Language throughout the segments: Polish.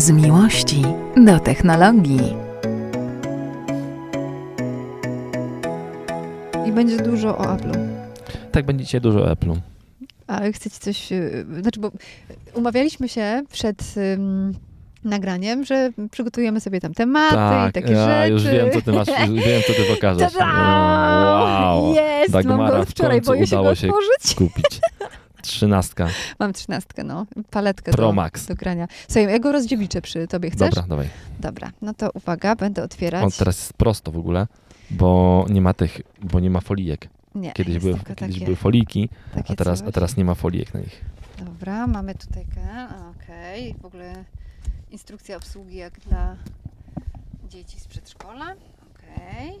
Z miłości do technologii. I będzie dużo o Apple'u. Tak, będziecie dużo o Apple'u. A chcecie coś, y, znaczy, bo umawialiśmy się przed ym, nagraniem, że przygotujemy sobie tam tematy i takie ja rzeczy. już wiem, co ty masz, wiem, co ty pokażesz. Tada! Wow, Jest! Mam Dagmara, wczoraj, boję się go otworzyć. kupić. Trzynastka, Mam trzynastkę, no. Paletkę Pro do, Max. do grania. Słuchaj, ja go rozdziewiczę przy tobie. Chcesz? Dobra, dawaj. Dobra, no to uwaga, będę otwierać. On teraz jest prosto w ogóle, bo nie ma tych, bo nie ma folijek. Nie, Kiedyś, były, kiedyś takie, były foliki, a teraz, a teraz nie ma folijek na nich. Dobra, mamy tutaj ke- okej. W ogóle instrukcja obsługi jak dla dzieci z przedszkola. Okej.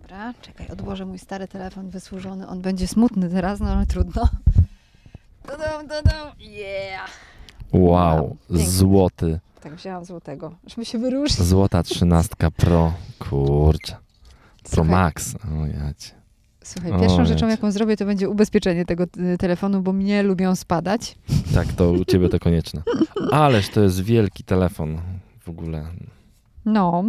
Dobra, czekaj, odłożę mój stary telefon wysłużony. On będzie smutny teraz, no ale trudno. Dodam, dodam. Yeah! Wow, pięknie. złoty, Tak, wzięłam złotego. Żeby się wyróżnić. złota trzynastka Pro, kurczę. Pro Słuchaj, Max, o ja cię. Słuchaj, O, pierwszą rzeczą, jacie. jaką zrobię, to będzie ubezpieczenie tego y, telefonu, bo mnie lubią spadać. Tak, to u ciebie to konieczne. Ależ to jest wielki telefon w ogóle. No,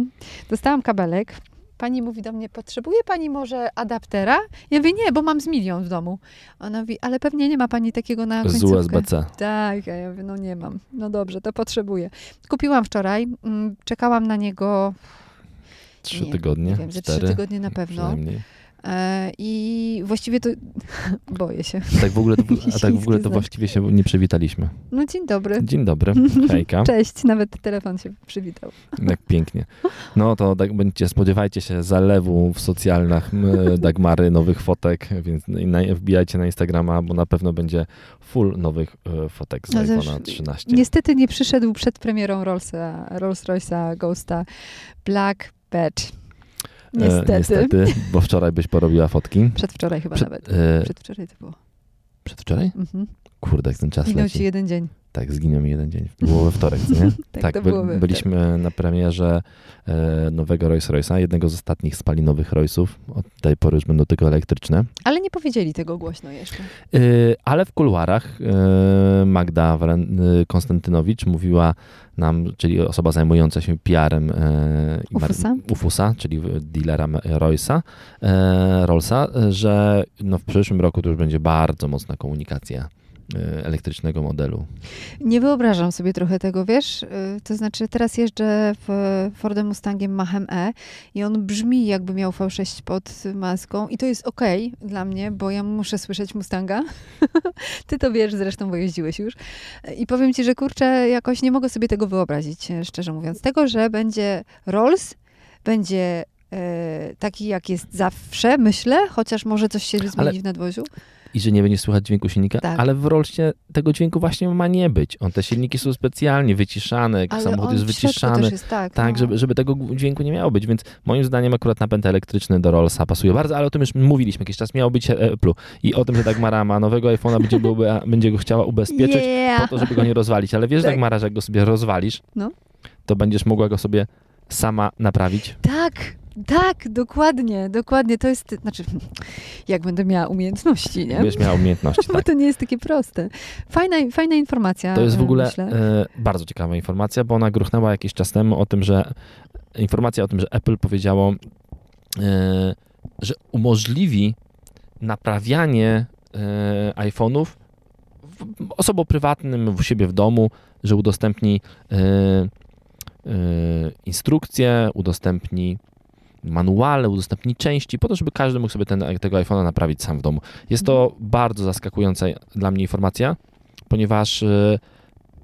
dostałam kabelek. Pani mówi do mnie, potrzebuje pani może adaptera? Ja mówię, nie, bo mam z milion w domu. Ona mówi, ale pewnie nie ma pani takiego na Z końcówkę. USB-C. Tak, ja mówię, no nie mam. No dobrze, to potrzebuję. Kupiłam wczoraj, mm, czekałam na niego Trzy Nie, tygodnie, nie wiem, ze trzy tygodnie na pewno. przynajmniej. E, i właściwie to boję się. Tak w ogóle, a tak w ogóle to właściwie się nie przywitaliśmy. No dzień dobry. Dzień dobry, hejka. Cześć, nawet telefon się przywitał. Jak pięknie. No to tak będziecie, spodziewajcie się zalewu w socjalnych Dagmary, nowych fotek, więc wbijajcie na Instagrama, bo na pewno będzie full nowych e, fotek z No iPhone'a 13. Niestety nie przyszedł przed premierą Rolls-Royce'a Ghosta Black Badge. Niestety. E, niestety, bo wczoraj byś porobiła fotki. Przedwczoraj chyba Przed- nawet. e, Przedwczoraj to było. Przedwczoraj? Mhm. Kurde, jak ten czas Minął leci. ci jeden dzień. Tak, zginął mi jeden dzień. Było we wtorek, nie? Tak, to było we byliśmy na premierze e, nowego Rolls Royce'a, jednego z ostatnich spalinowych Royce'ów. Od tej pory już będą tylko elektryczne. Ale nie powiedzieli tego głośno jeszcze. E, ale w kuluarach e, Magda e, Konstantynowicz mówiła nam, czyli osoba zajmująca się PR-em Ufusa? Ufusa, czyli dealera Royce'a, Rollsa, że no w przyszłym roku to już będzie bardzo mocna komunikacja elektrycznego modelu. Nie wyobrażam sobie trochę tego, wiesz? Y, To znaczy teraz jeżdżę w Fordem Mustangiem Machem E i on brzmi jakby miał V6 pod maską i to jest okej dla mnie, bo ja muszę słyszeć Mustanga. Ty to wiesz zresztą, bo jeździłeś już. I powiem ci, że kurczę, jakoś nie mogę sobie tego wyobrazić, e, szczerze mówiąc. Tego, że będzie Rolls, będzie e, taki jak jest zawsze, myślę, chociaż może coś się zmieni Ale- w nadwoziu. I że nie będzie słychać dźwięku silnika, Tak. ale w Rollsie tego dźwięku właśnie ma nie być. On, te silniki są specjalnie wyciszane, Ale samochód jest wyciszany. jest, tak, Tak, no. żeby, żeby tego dźwięku nie miało być, więc moim zdaniem akurat napęd elektryczny do Rollsa pasuje bardzo, ale o tym już mówiliśmy jakiś czas, miało być Apple'u i o tym, że Dagmara ma nowego iPhone'a, będzie, będzie go chciała ubezpieczyć Yeah. po to, żeby go nie rozwalić, ale wiesz Tak. Dagmara, że jak go sobie rozwalisz, No. to będziesz mogła go sobie sama naprawić. Tak, tak, dokładnie, dokładnie. To jest, znaczy, jak będę miała umiejętności, nie? Będziesz miała umiejętności, Bo tak. to nie jest takie proste. Fajna, fajna informacja. To jest w e, ogóle Myślę. e, bardzo ciekawa informacja, bo ona gruchnęła jakiś czas temu o tym, że informacja o tym, że Apple powiedziało, e, że umożliwi naprawianie iPhone'ów osobom prywatnym u siebie w domu, że udostępni instrukcje, udostępni manuale, udostępni części, po to, żeby każdy mógł sobie ten, tego iPhone'a naprawić sam w domu. Jest to bardzo zaskakująca dla mnie informacja, ponieważ e,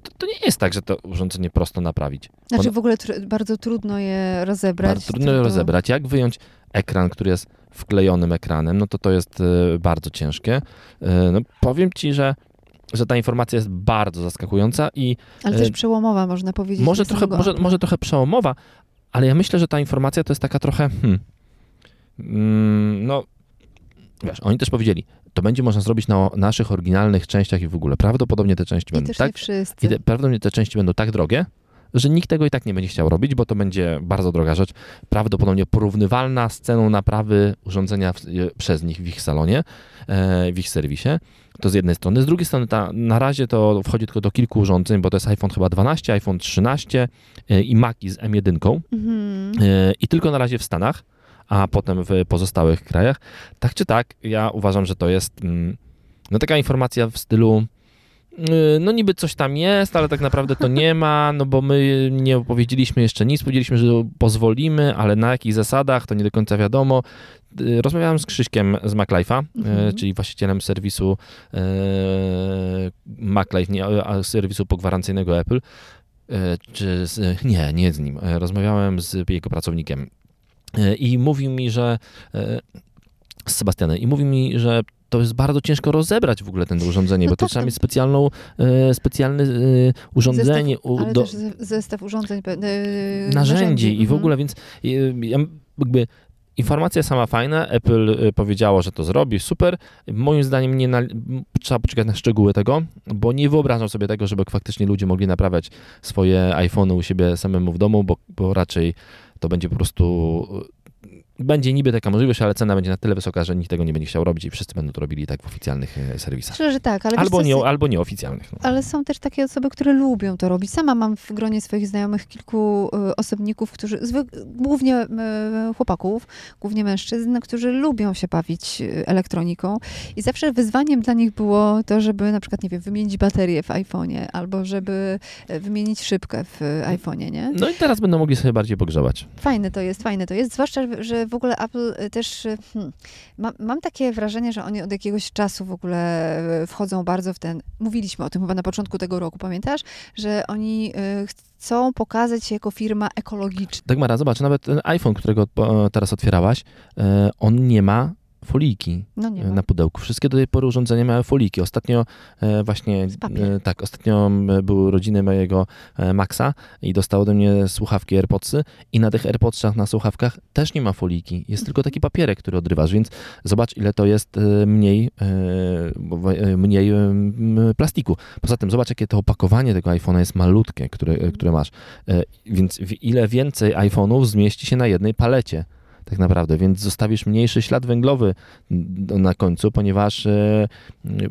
to, to nie jest tak, że to urządzenie prosto naprawić. Znaczy w ogóle tr- bardzo trudno je rozebrać. Bardzo trudno je rozebrać. Jak wyjąć ekran, który jest wklejonym ekranem, no to to jest e, bardzo ciężkie. E, no, powiem ci, że, że ta informacja jest bardzo zaskakująca i Ale też przełomowa, można powiedzieć. może trochę, może, może trochę przełomowa, ale ja myślę, że ta informacja to jest taka trochę, hmm, mm, no, wiesz, oni też powiedzieli, to będzie można zrobić na naszych oryginalnych częściach i w ogóle. Prawdopodobnie te części I będą też tak nie wszyscy. i te, prawdopodobnie te części będą tak drogie, że nikt tego i tak nie będzie chciał robić, bo to będzie bardzo droga rzecz, prawdopodobnie porównywalna z ceną naprawy urządzenia w, przez nich w ich salonie, e, w ich serwisie. To z jednej strony. Z drugiej strony ta, na razie to wchodzi tylko do kilku urządzeń, bo to jest iPhone chyba 12, iPhone 13 e, i Maci z M1 Mhm. e, i tylko na razie w Stanach, a potem w pozostałych krajach. Tak czy tak, ja uważam, że to jest mm, no taka informacja w stylu no niby coś tam jest, ale tak naprawdę to nie ma, no bo my nie powiedzieliśmy jeszcze nic, powiedzieliśmy, że pozwolimy, ale na jakich zasadach, to nie do końca wiadomo. Yy, Rozmawiałem z Krzyśkiem z MacLife'a, yy, Mhm. czyli właścicielem serwisu MacLife, nie, serwisu pogwarancyjnego Apple. Czy z, nie, nie z nim. Rozmawiałem z jego pracownikiem i mówił mi, że z Sebastianem i mówi mi, że to jest bardzo ciężko rozebrać w ogóle ten urządzenie, No bo to tak, trzeba no. mieć specjalną, e, specjalne e, urządzenie, Zestaw, u, ale do, zestaw urządzeń, e, narzędzi i w mhm. ogóle, więc ja, jakby informacja sama fajna, Apple e, powiedziało, że to zrobi, super. Moim zdaniem nie na, trzeba poczekać na szczegóły tego, bo nie wyobrażam sobie tego, żeby faktycznie ludzie mogli naprawiać swoje iPhony u siebie samemu w domu, bo, bo raczej to będzie po prostu będzie niby taka możliwość, ale cena będzie na tyle wysoka, że nikt tego nie będzie chciał robić i wszyscy będą to robili tak w oficjalnych e, serwisach. Myślę, że tak, ale Albo, co, nie, albo nieoficjalnych. No. Ale są też takie osoby, które lubią to robić. Sama mam w gronie swoich znajomych kilku y, osobników, którzy, głównie y, chłopaków, głównie mężczyzn, którzy lubią się bawić elektroniką. I zawsze wyzwaniem dla nich było to, żeby na przykład, nie wiem, wymienić baterię w iPhone'ie, albo żeby wymienić szybkę w iPhone'ie, nie? no i teraz będą mogli sobie bardziej pogrzebać. Fajne to jest, fajne to jest, zwłaszcza, że w ogóle Apple y, też, y, hmm, mam, mam takie wrażenie, że oni od jakiegoś czasu w ogóle y, wchodzą bardzo w ten, mówiliśmy o tym chyba na początku tego roku, pamiętasz? Że oni chcą pokazać się jako firma ekologiczna. Dagmara, zobacz, nawet iPhone, którego e, teraz otwierałaś, e, on nie ma foliki No e, na pudełku. Wszystkie do tej pory urządzenia miały foliki. Ostatnio e, właśnie, e, tak, ostatnio były urodziny mojego Maxa i dostał ode mnie słuchawki AirPodsy i na tych AirPodsach, na słuchawkach też nie ma foliki. Jest tylko taki papierek, który odrywasz, więc zobacz, ile to jest mniej, mniej plastiku. Poza tym zobacz, jakie to opakowanie tego iPhone'a jest malutkie, które, które masz. E, Więc ile więcej iPhone'ów zmieści się na jednej palecie tak naprawdę, więc zostawisz mniejszy ślad węglowy na końcu, ponieważ e,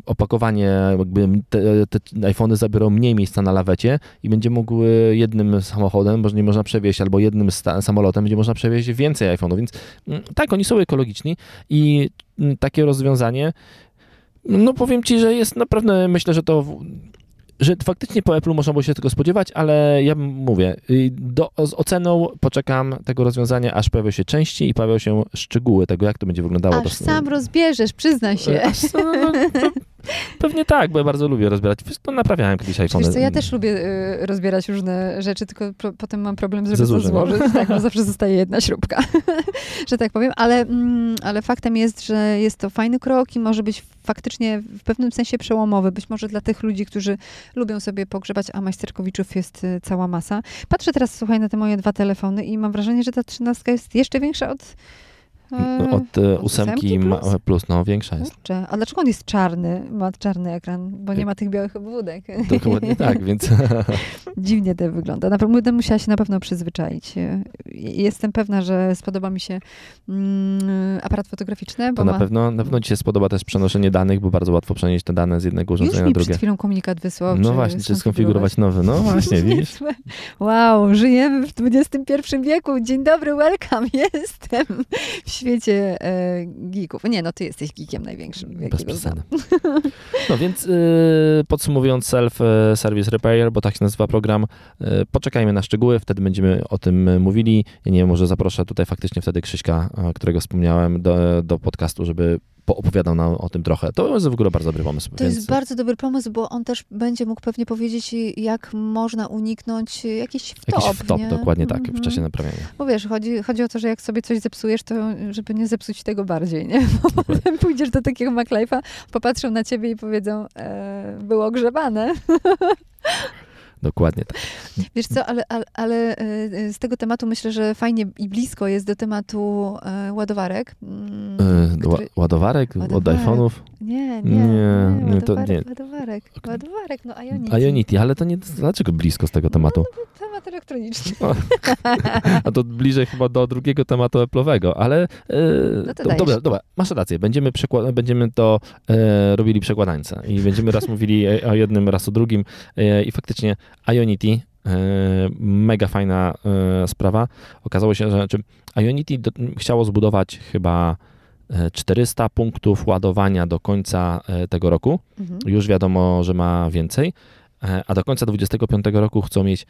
opakowanie, jakby te, te iPhony zabiorą mniej miejsca na lawecie i będzie mógł e, jednym samochodem, bo nie można przewieźć, albo jednym samolotem będzie można przewieźć więcej iPhone'ów, więc mm, tak, oni są ekologiczni i mm, takie rozwiązanie, no powiem Ci, że jest naprawdę, myślę, że to że faktycznie po Apple można było się tego spodziewać, ale ja mówię, y, do, z oceną poczekam tego rozwiązania, aż pojawią się części i pojawią się szczegóły tego, jak to będzie wyglądało. Aż sam rozbierzesz, przyznaj się. Aż, no, no, no, pewnie tak, bo ja bardzo lubię rozbierać. To naprawiałem kiedyś iPhone. Wiesz co, ja też lubię y, rozbierać różne rzeczy, tylko pro, potem mam problem, żeby to złożyć. Tak, bo zawsze zostaje jedna śrubka, że tak powiem. Ale, mm, ale faktem jest, że jest to fajny krok i może być faktycznie w pewnym sensie przełomowy. Być może dla tych ludzi, którzy lubią sobie pogrzebać, a majsterkowiczów jest y, cała masa. Patrzę teraz, słuchaj, na te moje dwa telefony i mam wrażenie, że ta trzynastka jest jeszcze większa od... y, Od e, od ósemki plus? plus, no większa jest. Kurczę, a dlaczego on jest czarny? Ma czarny ekran, bo nie ma tych białych obwódek. To chyba nie tak, więc Dziwnie to wygląda. Na pewno będę musiała się na pewno przyzwyczaić. E, Jestem pewna, że spodoba mi się mm, aparat fotograficzny, bo to na pewno, na pewno Ci się spodoba też przenoszenie danych, bo bardzo łatwo przenieść te dane z jednego Już urządzenia na mi drugie. przed chwilą komunikat wysłał. No właśnie, czy skonfigurować nowy. No właśnie, widzisz? Wow, żyjemy w XXI wieku. Dzień dobry, welcome. Jestem świecie e, geeków. Nie, no ty jesteś geekiem największym. Bez jakiego znam. No więc yy, podsumowując Self e, Service Repair, bo tak się nazywa program, yy, poczekajmy na szczegóły, wtedy będziemy o tym e, mówili. Ja nie wiem, może zaproszę tutaj faktycznie wtedy Krzyśka, e, którego wspomniałem, do, do podcastu, żeby poopowiadał nam o tym trochę. To jest w ogóle bardzo dobry pomysł. To więc... jest bardzo dobry pomysł, bo on też będzie mógł pewnie powiedzieć, jak można uniknąć jakiś wtop. Jakiś wtop, nie? dokładnie tak, w Mhm. czasie naprawiania. Bo wiesz, chodzi, chodzi o to, że jak sobie coś zepsujesz, to żeby nie zepsuć tego bardziej, nie? Bo potem pójdziesz do takiego MacLife'a, popatrzą na ciebie i powiedzą, e, było grzebane. Dokładnie tak. Wiesz co, ale, ale, ale e, z tego tematu myślę, że fajnie i blisko jest do tematu e, ładowarek. mm, Yy, który- ła- Ładowarek, od Ładowarek. iPhone'ów. Nie, nie, Nie, nie, nie, to ładowarek, nie. ładowarek, ładowarek, no Ionity. Ionity, ale to nie, dlaczego blisko z tego tematu? Temat elektroniczny. A to bliżej chyba do drugiego tematu Apple'owego, ale e, No to do, dobra, dobra, masz rację, będziemy, przekła- będziemy to e, robili przekładańca i będziemy raz mówili o jednym, raz o drugim e, i faktycznie Ionity, mega fajna sprawa. Okazało się, że znaczy, Ionity do, chciało zbudować chyba e, 400 punktów ładowania do końca tego roku. Mhm. Już wiadomo, że ma więcej, a do końca 2025 roku chcą mieć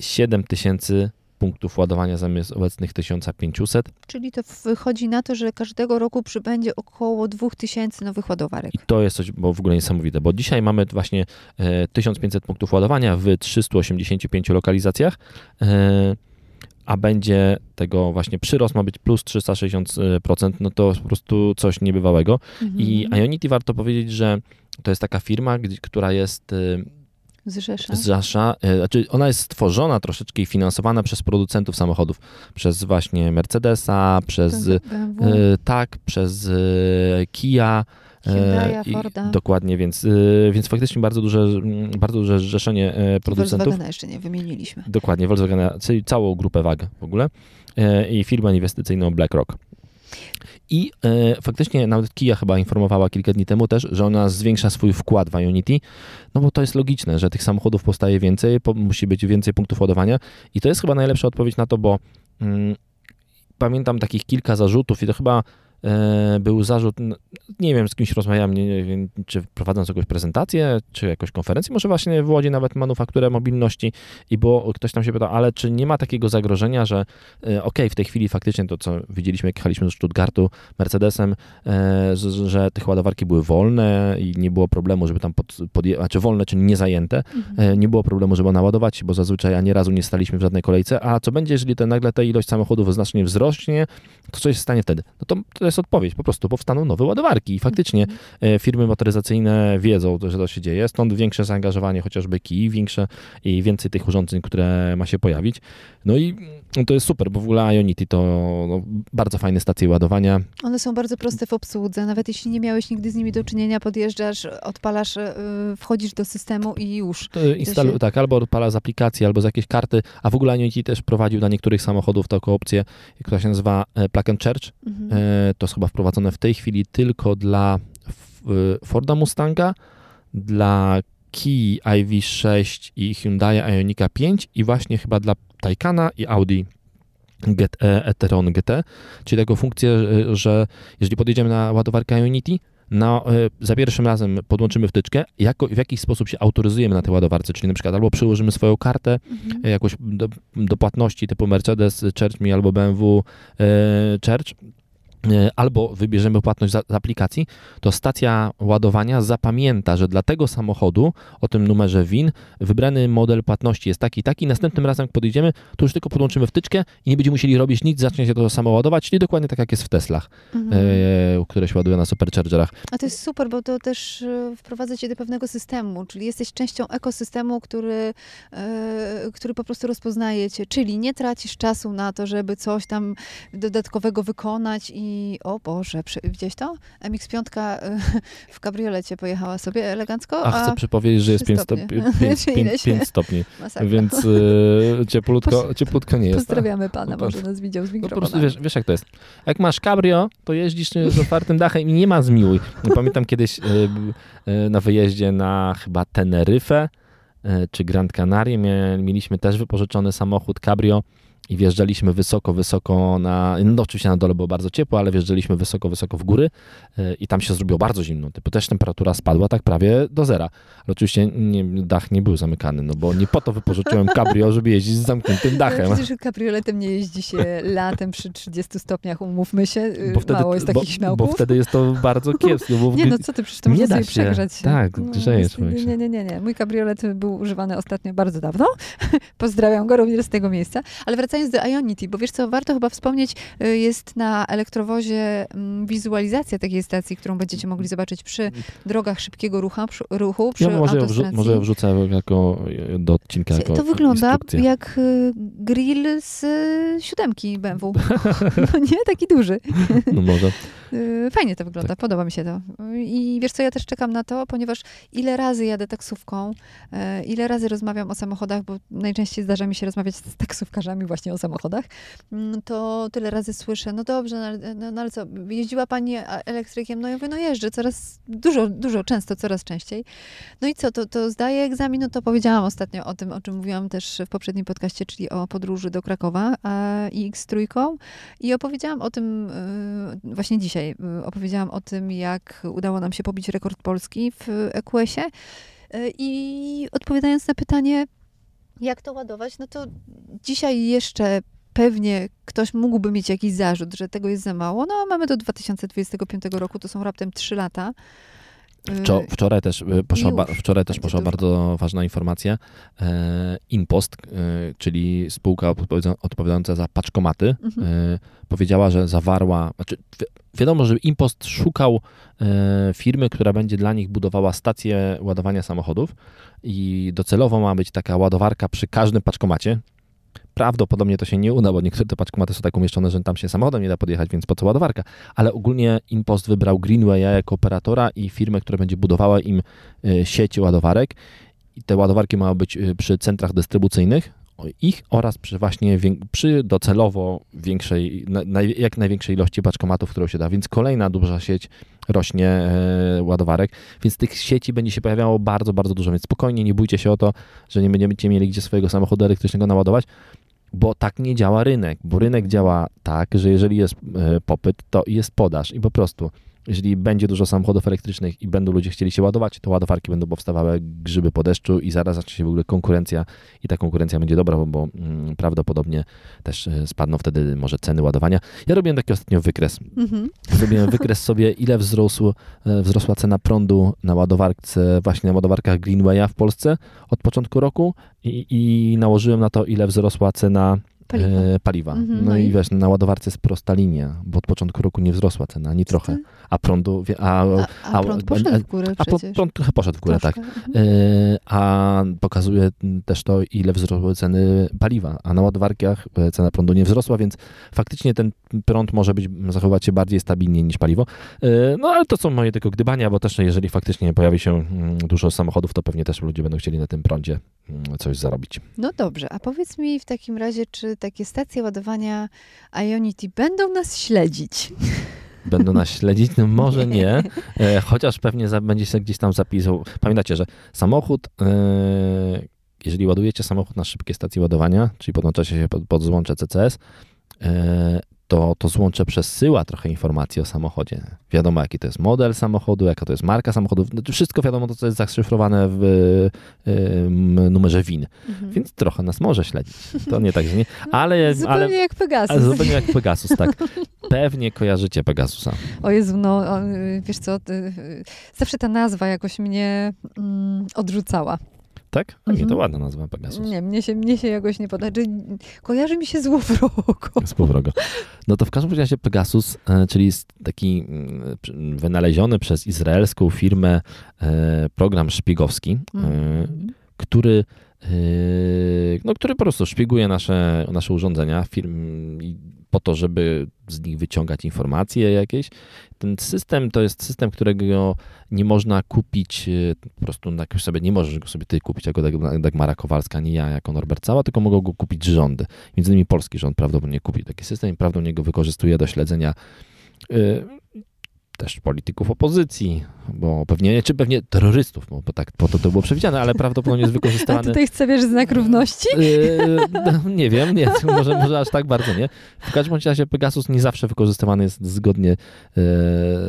7000 punktów ładowania zamiast obecnych 1500 Czyli to wychodzi na to, że każdego roku przybędzie około 2000 nowych ładowarek. i to jest coś bo w ogóle niesamowite, bo dzisiaj mamy właśnie e, 1500 punktów ładowania w 385 lokalizacjach, e, a będzie tego właśnie przyrost ma być plus 360%, no to po prostu coś niebywałego. Mhm. I Ionity warto powiedzieć, że to jest taka firma, która jest e, Z Rzesza. z Zasza, e, znaczy ona jest stworzona troszeczkę i finansowana przez producentów samochodów, przez właśnie Mercedesa, przez BMW, e, tak, przez e, Kia, e, Hyundai'a, i- Forda. dokładnie, więc, więc faktycznie bardzo duże, bardzo duże zrzeszenie producentów. Volkswagena jeszcze nie wymieniliśmy. Dokładnie, Volkswagena, czyli całą grupę WAG w ogóle i firmę inwestycyjną BlackRock. I e, faktycznie nawet Kia chyba informowała kilka dni temu też, że ona zwiększa swój wkład w Ionity, no bo to jest logiczne, że tych samochodów powstaje więcej, po, musi być więcej punktów ładowania i to jest chyba najlepsza odpowiedź na to, bo mm, pamiętam takich kilka zarzutów i to chyba był zarzut, nie wiem, z kimś rozmawiałem, nie, nie wiem, czy prowadząc jakąś prezentację, czy jakąś konferencję, może właśnie w Łodzi nawet manufakturę mobilności i było, ktoś tam się pytał, ale czy nie ma takiego zagrożenia, że e, okej, w tej chwili faktycznie to, co widzieliśmy, jak jechaliśmy do Stuttgartu Mercedesem, e, że, te ładowarki były wolne i nie było problemu, żeby tam pod, podje- znaczy wolne, czyli niezajęte, Mhm. E, nie było problemu, żeby naładować, bo zazwyczaj ani razu nie staliśmy w żadnej kolejce. A co będzie, jeżeli te, nagle ta ilość samochodów znacznie wzrośnie, to co się stanie wtedy? No to jest odpowiedź, po prostu powstaną nowe ładowarki i faktycznie e, firmy motoryzacyjne wiedzą, że to się dzieje, stąd większe zaangażowanie chociażby kij, większe i więcej tych urządzeń, które ma się pojawić. No i mm, to jest super, bo w ogóle Ionity to no, bardzo fajne stacje ładowania. One są bardzo proste w obsłudze. Nawet jeśli nie miałeś nigdy z nimi do czynienia, podjeżdżasz, odpalasz, y, wchodzisz do systemu i już. Instalu- się- Tak, albo odpala z aplikacji, albo z jakiejś karty, a w ogóle Ionity też prowadził dla niektórych samochodów taką opcję, która się nazywa e, Plug and Charge. Mhm. E, To jest chyba wprowadzone w tej chwili tylko dla Forda Mustanga, dla Kia iV6 i Hyundai Ionica 5 i właśnie chyba dla Taycana i Audi GT, e-tron GT, czyli taką funkcję, e, że jeżeli podjedziemy na ładowarkę Ionity, no, e, za pierwszym razem podłączymy wtyczkę, jako, w jakiś sposób się autoryzujemy na tej ładowarce, czyli na przykład albo przyłożymy swoją kartę, Mhm. e, jakoś do, do płatności typu Mercedes Charge Me albo BMW e, e, albo wybierzemy płatność za, z aplikacji, to stacja ładowania zapamięta, że dla tego samochodu o tym numerze WIN wybrany model płatności jest taki i taki. Następnym razem, jak podjedziemy, to już tylko podłączymy wtyczkę i nie będziemy musieli robić nic, zacznie się to samo ładować, czyli dokładnie tak jak jest w Teslach, Mhm. e, które się ładuje na superchargerach. A to jest super, bo to też e, wprowadza cię do pewnego systemu, czyli jesteś częścią ekosystemu, który, e, który po prostu rozpoznaje cię, czyli nie tracisz czasu na to, żeby coś tam dodatkowego wykonać i o Boże, przy, widziałeś to? MX-5 e, w kabriolecie pojechała sobie elegancko, A a, chcę przypowiedzieć, że jest trzy 5 stopnie. stopni, 5, Czy ileś? 5 stopni masakra. więc e, cieplutko, cieplutko nie jest. Pozdrawiamy pana, Po prostu- może nas widział z No po mikrofonem. prostu wiesz, wiesz jak to jest. Jak masz cabrio, to jeździsz e, z otwartym dachem i nie ma zmiłuj. Pamiętam kiedyś e, na wyjeździe na chyba Teneryfę czy Grand Canaria mieliśmy też wypożyczony samochód cabrio i wjeżdżaliśmy wysoko, wysoko na, no oczywiście na dole było bardzo ciepło, ale wjeżdżaliśmy wysoko, wysoko w góry e, i tam się zrobiło bardzo zimno. Typu też temperatura spadła tak prawie do zera. Ale oczywiście nie, dach nie był zamykany, no bo nie po to wypożyczyłem cabrio, żeby jeździć z zamkniętym dachem. Ale Przecież kabrioletem nie jeździ się latem przy 30 stopniach, umówmy się. y, Bo wtedy, Mało jest bo, takich bo śmiałków. wtedy jest to bardzo kiepskie. Bo w Nie no, co ty, przecież to Nie można sobie się. przegrzać. Tak, grzeje jest- człowiek się. Nie, nie, nie, nie. Mój kabriolet był używany ostatnio bardzo dawno. Pozdrawiam go również z tego miejsca. Ale wracając wracając do Ionity, bo wiesz co, warto chyba wspomnieć, y, jest na elektrowozie mm, wizualizacja takiej stacji, którą będziecie mogli zobaczyć przy drogach szybkiego rucha, przy, ruchu, przy Ja może, wrzu- może wrzucę jako, do odcinka jako To wygląda instrukcję. jak y, grill z y, siódemki BMW. No nie, taki duży. No może. Fajnie to wygląda, Tak. podoba mi się to. I wiesz co, ja też czekam na to, ponieważ ile razy jadę taksówką, e, ile razy rozmawiam o samochodach, bo najczęściej zdarza mi się rozmawiać z taksówkarzami właśnie o samochodach, mm, to tyle razy słyszę, no dobrze, no, no, no ale co, jeździła pani a- elektrykiem? No ja mówię, no jeżdżę coraz, dużo, dużo, często, coraz częściej. No i co, to, to zdaję egzamin, no to powiedziałam ostatnio o tym, o czym mówiłam też w poprzednim podcaście, czyli o podróży do Krakowa a, i X3 i opowiedziałam o tym y, właśnie dzisiaj. Opowiedziałam o tym, jak udało nam się pobić rekord Polski w EQS-ie. I odpowiadając na pytanie, jak to ładować, no to dzisiaj jeszcze pewnie ktoś mógłby mieć jakiś zarzut, że tego jest za mało. No, mamy do 2025 roku, to są raptem 3 lata. Y, Wczo- wczoraj też y, poszła, ba- wczoraj też poszła bardzo ważna informacja. E, Inpost, e, czyli spółka odpowiada- odpowiadająca za paczkomaty, Mhm. e, powiedziała, że zawarła. Znaczy, wi- wiadomo, że Impost szukał e, firmy, która będzie dla nich budowała stację ładowania samochodów i docelowo ma być taka ładowarka przy każdym paczkomacie. Prawdopodobnie to się nie uda, bo niektóre te paczkomaty są tak umieszczone, że tam się samochodem nie da podjechać, więc po co ładowarka? Ale ogólnie Impost wybrał Greenwaya jako operatora i firmę, która będzie budowała im e, sieć ładowarek. I te ładowarki mają być e, przy centrach dystrybucyjnych ich oraz przy właśnie przy docelowo większej, jak największej ilości paczkomatów, którą się da. Więc kolejna duża sieć rośnie e, ładowarek, więc tych sieci będzie się pojawiało bardzo, bardzo dużo. Więc spokojnie, nie bójcie się o to, że nie będziecie mieli gdzie swojego samochodu elektrycznego naładować, bo tak nie działa rynek, bo rynek działa tak, że jeżeli jest e, popyt, to jest podaż i po prostu jeżeli będzie dużo samochodów elektrycznych i będą ludzie chcieli się ładować, to ładowarki będą powstawały grzyby po deszczu i zaraz zacznie się w ogóle konkurencja i ta konkurencja będzie dobra, bo, mm, prawdopodobnie też e, spadną wtedy może ceny ładowania. Ja robiłem taki ostatnio wykres. Mhm. Zrobiłem wykres sobie, ile wzrosło, e, wzrosła cena prądu na ładowarce, właśnie na ładowarkach Greenwaya w Polsce od początku roku i, i nałożyłem na to, ile wzrosła cena Paliwa. e, paliwa. Mhm, no no i i? wiesz, na ładowarce jest prosta linia, bo od początku roku nie wzrosła cena, ani trochę. Ty? A prądu, a, A, a a- prąd a- poszedł w górę a przecież. prąd trochę poszedł w górę, tak. Troszkę. Mhm. E, A pokazuje też to, ile wzrosły ceny paliwa, a na ładowarkach e, cena prądu nie wzrosła, więc faktycznie ten prąd może być, zachować się bardziej stabilnie niż paliwo. E, No ale to są moje tylko gdybania, bo też jeżeli faktycznie pojawi się mm, dużo samochodów, to pewnie też ludzie będą chcieli na tym prądzie mm, coś zarobić. No dobrze, a powiedz mi w takim razie, czy takie stacje ładowania Ionity będą nas śledzić? Będą nas śledzić? No może nie, e, chociaż pewnie będzie się gdzieś tam zapisał. Pamiętacie, że samochód, e, jeżeli ładujecie samochód na szybkiej stacji ładowania, czyli podłączacie się pod, pod złącze CCS, e, to to złącze przesyła trochę informacji o samochodzie. Wiadomo, jaki to jest model samochodu, jaka to jest marka samochodu. No, wszystko wiadomo, to co jest zaszyfrowane w m, numerze WIN. Mhm. Więc trochę nas może śledzić. To nie tak, że nie. Ale, Zupełnie ale, jak Pegasus. ale zupełnie jak Pegasus, tak. Pewnie kojarzycie Pegasusa. O Jezu, no y, wiesz co, y, y, zawsze ta nazwa jakoś mnie mm, odrzucała. Tak? A nie, to Mhm. ładna nazwa Pegasus. Nie, mnie się, mnie się jakoś nie podoba. Czy, kojarzy mi się złowrogo. Z powrogo. No to w każdym razie Pegasus, e, czyli taki mm, przy- wynaleziony przez izraelską firmę e, program szpiegowski, e, Mhm. który, e, no, który po prostu szpieguje nasze, nasze urządzenia firm po to, żeby z nich wyciągać informacje jakieś. Ten system to jest system, którego nie można kupić, e, po prostu jakoś sobie nie możesz go sobie ty kupić jako Dag- Dagmara Kowalska, ani ja jako Norbert Cała, tylko mogą go kupić rządy. Między innymi polski rząd prawdopodobnie kupi taki system i prawdopodobnie go wykorzystuje do śledzenia y, też polityków opozycji, bo pewnie, czy pewnie terrorystów, bo, tak po to to było przewidziane, ale prawdopodobnie jest A wykorzystywany... tutaj chcę, wiesz, znak równości? Yy, no, nie wiem, nie, może, może aż tak bardzo nie. W każdym razie Pegasus nie zawsze wykorzystywany jest zgodnie e,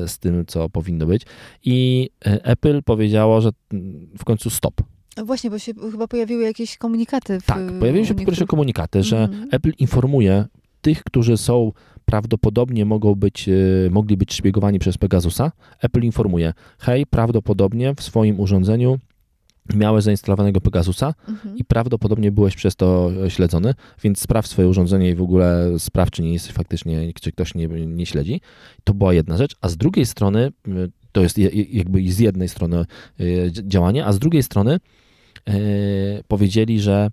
z tym, co powinno być. I e, Apple powiedziało, że mm, w końcu stop. No Właśnie, bo się chyba pojawiły jakieś komunikaty. W, Tak, pojawiły się po pierwsze niektórych- komunikaty, że Mhm. Apple informuje tych, którzy są prawdopodobnie mogą być, e, mogli być szpiegowani przez Pegasusa. Apple informuje, hej, prawdopodobnie w swoim urządzeniu miałeś zainstalowanego Pegasusa Mhm. i prawdopodobnie byłeś przez to e, śledzony, więc sprawdź swoje urządzenie i w ogóle sprawdź, czy nie jesteś faktycznie, czy ktoś nie, nie śledzi. To była jedna rzecz, a z drugiej strony, to jest je- je- jakby z jednej strony dzi- działanie, a z drugiej strony powiedzieli, że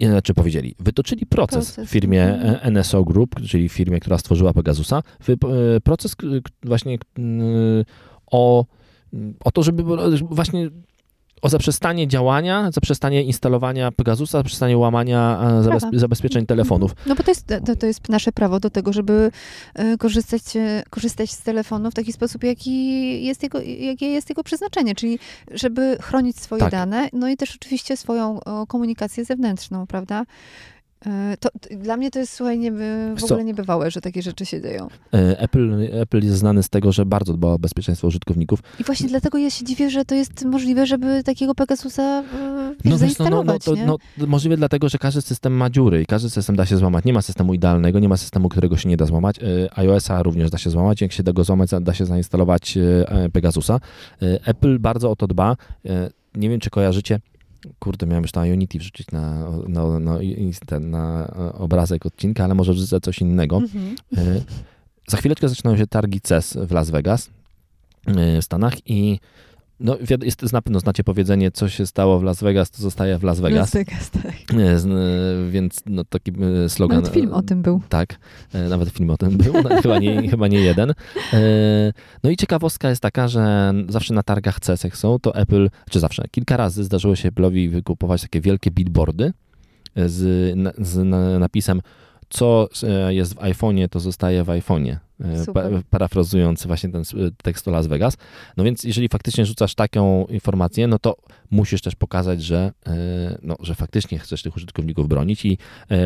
znaczy powiedzieli, wytoczyli proces, Proces, w firmie mhm. e, NSO Group, czyli firmie, która stworzyła Pegasusa, e, proces właśnie o, o to, żeby właśnie o zaprzestanie działania, zaprzestanie instalowania Pegasusa, zaprzestanie łamania e, zabez, zabezpieczeń telefonów. No bo to jest, to, to jest nasze prawo do tego, żeby e, korzystać, e, korzystać z telefonu w taki sposób, jaki jest jego, jakie jest jego przeznaczenie, czyli żeby chronić swoje Tak. dane, no i też oczywiście swoją komunikację zewnętrzną, prawda? E, To, dla mnie to jest, słuchaj, nie, w ogóle niebywałe, że takie rzeczy się dzieją. E, Apple, Apple jest znany z tego, że bardzo dba o bezpieczeństwo użytkowników. I właśnie dlatego ja się dziwię, że to jest możliwe, żeby takiego Pegasusa e, wiesz, wiesz, no, no, zainstalować, to, nie? no, możliwe dlatego, że każdy system ma dziury i każdy system da się złamać. Nie ma systemu idealnego, nie ma systemu, którego się nie da złamać. IOS-a również da się złamać. Jak się da go złamać, da się zainstalować Pegasusa. Apple bardzo o to dba. Nie wiem, czy kojarzycie. Kurde, miałem już na Unity wrzucić na, na, na, ten, na obrazek odcinka, ale może wrzucę coś innego. Mhm. E, Za chwileczkę zaczynają się targi CES w Las Vegas e, w Stanach i no, jest, na pewno znacie powiedzenie, co się stało w Las Vegas, to zostaje w Las Vegas. Las Vegas, tak. E, e, Więc no, taki e, slogan. Nawet film o tym był. Tak, nawet film o tym był, chyba, nie, chyba nie jeden. No i ciekawostka jest taka, że zawsze na targach CES jak są, to Apple, czy zawsze, kilka razy zdarzyło się Apple'owi wykupować takie wielkie billboardy z, z na- napisem co jest w iPhone'ie, to zostaje w iPhone'ie. E, Super. Parafrazując właśnie ten s- tekst o Las Vegas. No więc jeżeli faktycznie rzucasz taką informację, no to musisz też pokazać, że, e, no, że faktycznie chcesz tych użytkowników bronić i e,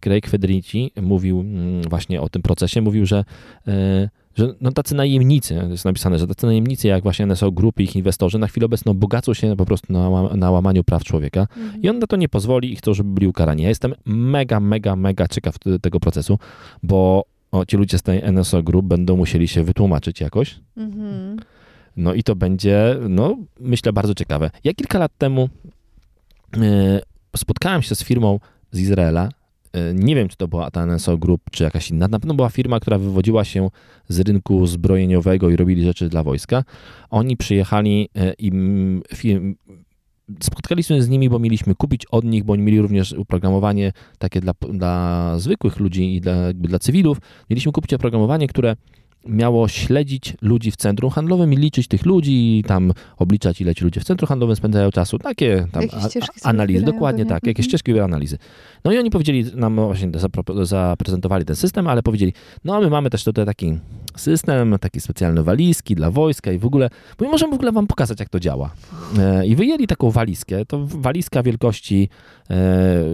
Craig Federici mówił mm, właśnie o tym procesie, mówił, że e, że no tacy najemnicy, jest napisane, że tacy najemnicy jak właśnie NSO Group i ich inwestorzy na chwilę obecną bogacą się po prostu na, na łamaniu praw człowieka Mhm. i on na to nie pozwoli i chcą, żeby byli ukarani. Ja jestem mega, mega, mega ciekaw te- tego procesu, bo o, ci ludzie z tej NSO Group będą musieli się wytłumaczyć jakoś, Mhm. no i to będzie, no myślę, bardzo ciekawe. Ja kilka lat temu e, spotkałem się z firmą z Izraela. E, Nie wiem, czy to była ta NSO Group, czy jakaś inna. Na pewno była firma, która wywodziła się z rynku zbrojeniowego i robili rzeczy dla wojska. Oni przyjechali e, i spotkaliśmy się z nimi, bo mieliśmy kupić od nich, bo oni mieli również oprogramowanie takie dla, dla zwykłych ludzi i dla, jakby dla cywilów. Mieliśmy kupić oprogramowanie, które miało śledzić ludzi w centrum handlowym i liczyć tych ludzi, i tam obliczać, ile ci ludzie w centrum handlowym spędzają czasu. Takie tam a- a- analizy, dokładnie tak, jakieś Mhm. ścieżki analizy. No i oni powiedzieli nam, właśnie zaprezentowali ten system, ale powiedzieli, no a my mamy też tutaj taki system, takie specjalne walizki dla wojska i w ogóle, bo my możemy w ogóle wam pokazać, jak to działa. E, I wyjęli taką walizkę, to walizka wielkości e,